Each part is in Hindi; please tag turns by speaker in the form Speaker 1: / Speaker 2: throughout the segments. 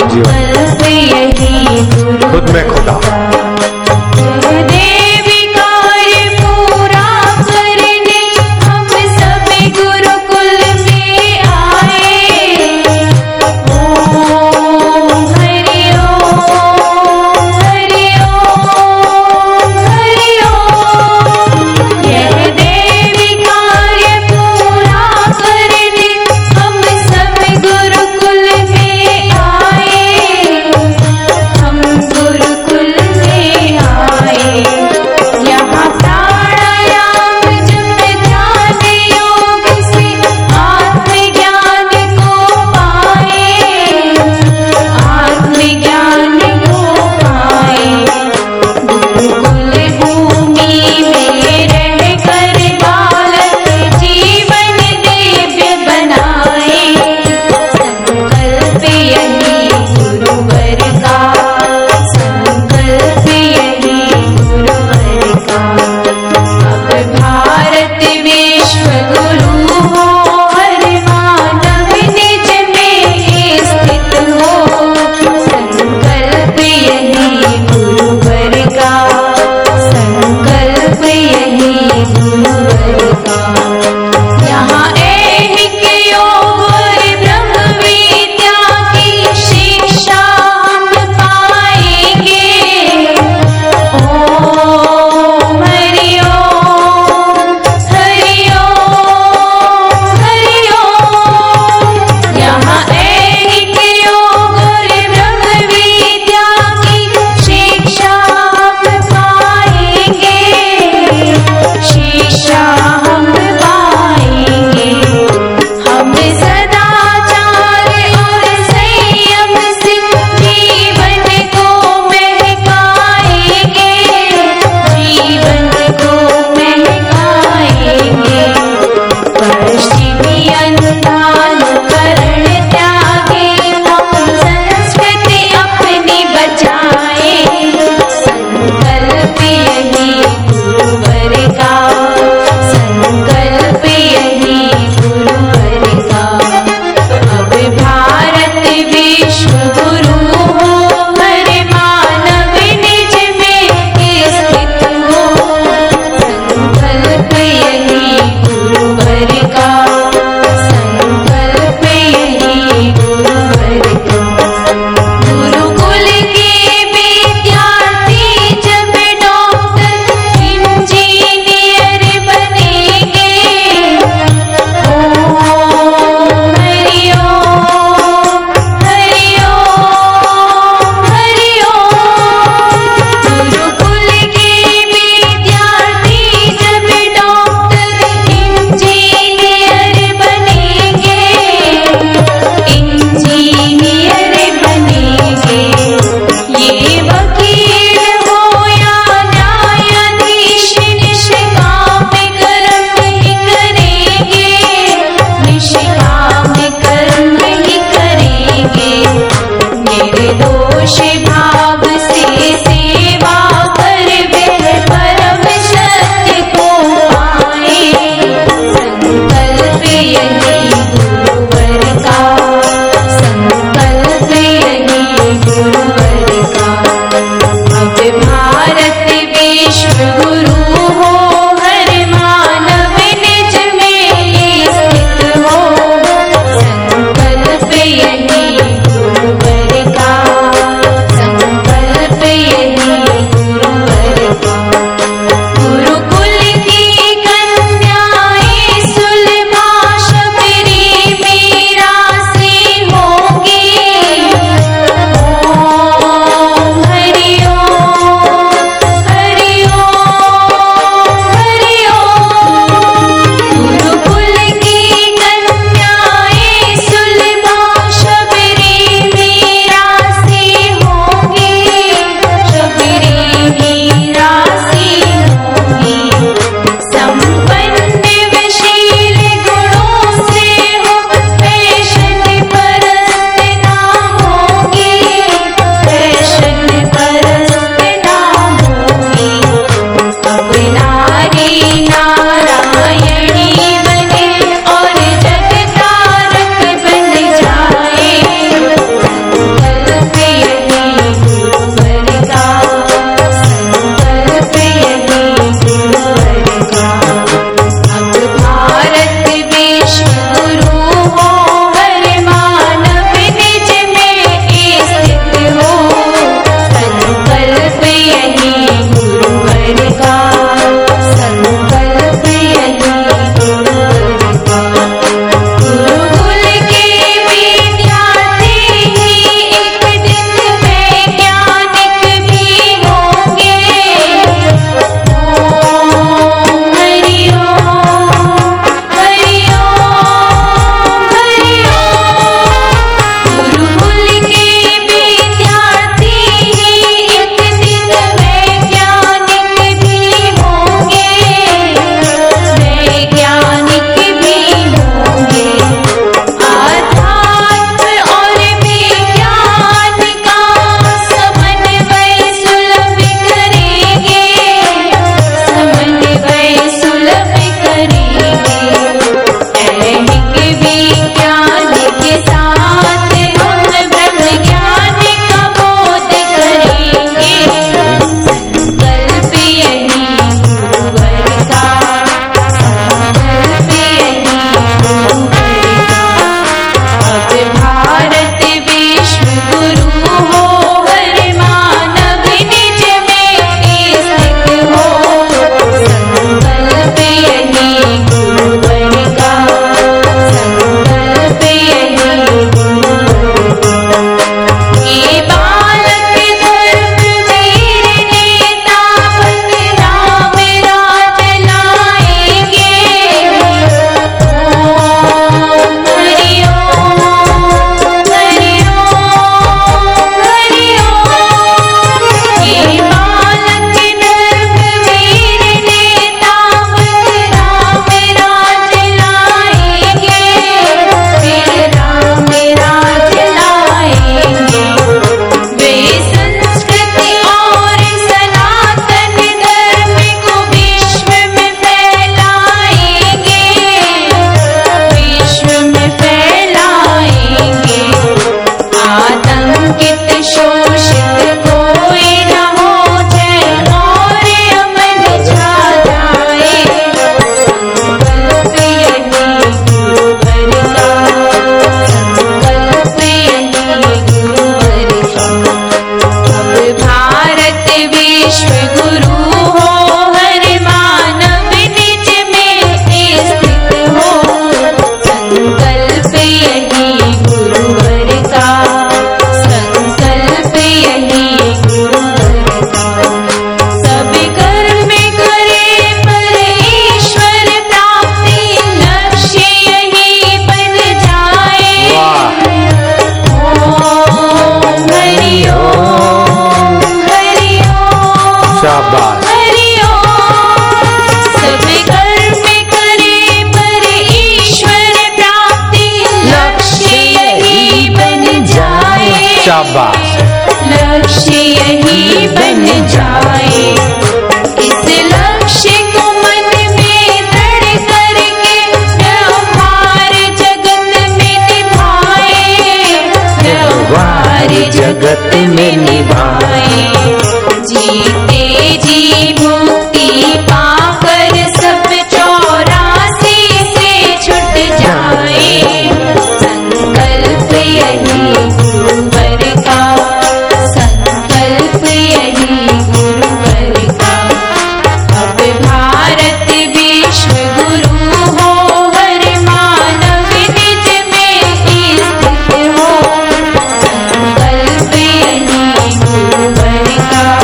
Speaker 1: rock. ईश्वर का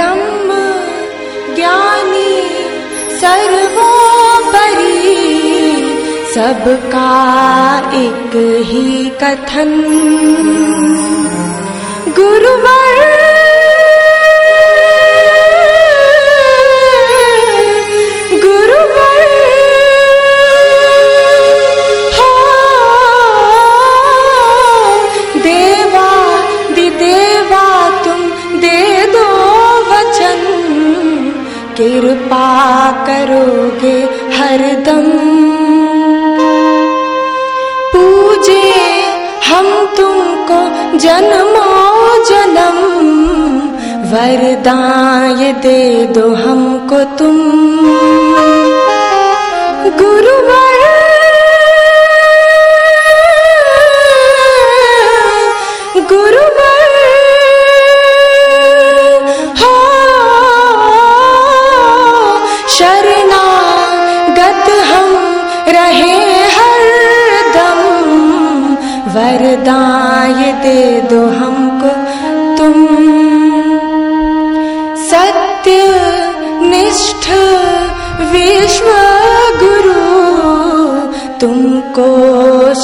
Speaker 2: ब्रह्म ज्ञानी सर्वोपरि सबका एक ही कथन। गुरुवर कृपा करोगे हरदम। पूजे हम तुमको जन्मो जन्म। वरदाय दे दो हमको तुम। गुरुवा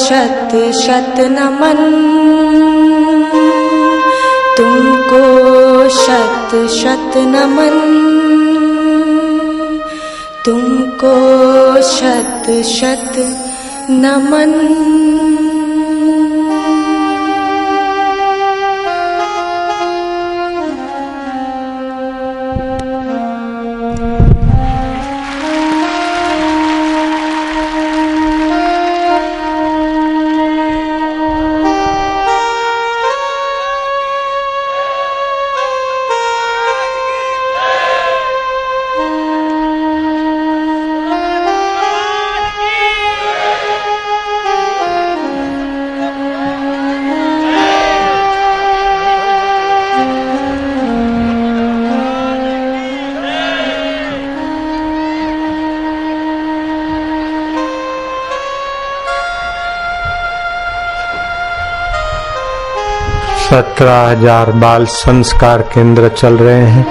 Speaker 2: शत शत नमन। तुमको शत शत नमन। तुमको शत शत नमन।
Speaker 3: सत्रह हज़ार बाल संस्कार केंद्र चल रहे हैं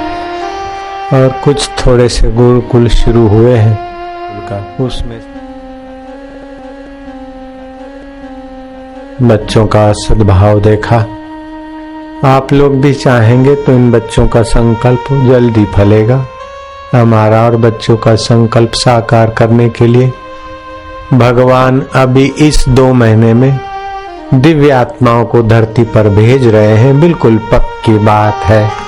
Speaker 3: और कुछ थोड़े से गुरुकुल शुरू हुए हैं। उसमें बच्चों का सद्भाव देखा। आप लोग भी चाहेंगे तो इन बच्चों का संकल्प जल्दी फलेगा। हमारा और बच्चों का संकल्प साकार करने के लिए भगवान अभी इस दो महीने में दिव्य आत्माओं को धरती पर भेज रहे हैं। बिल्कुल पक्की बात है।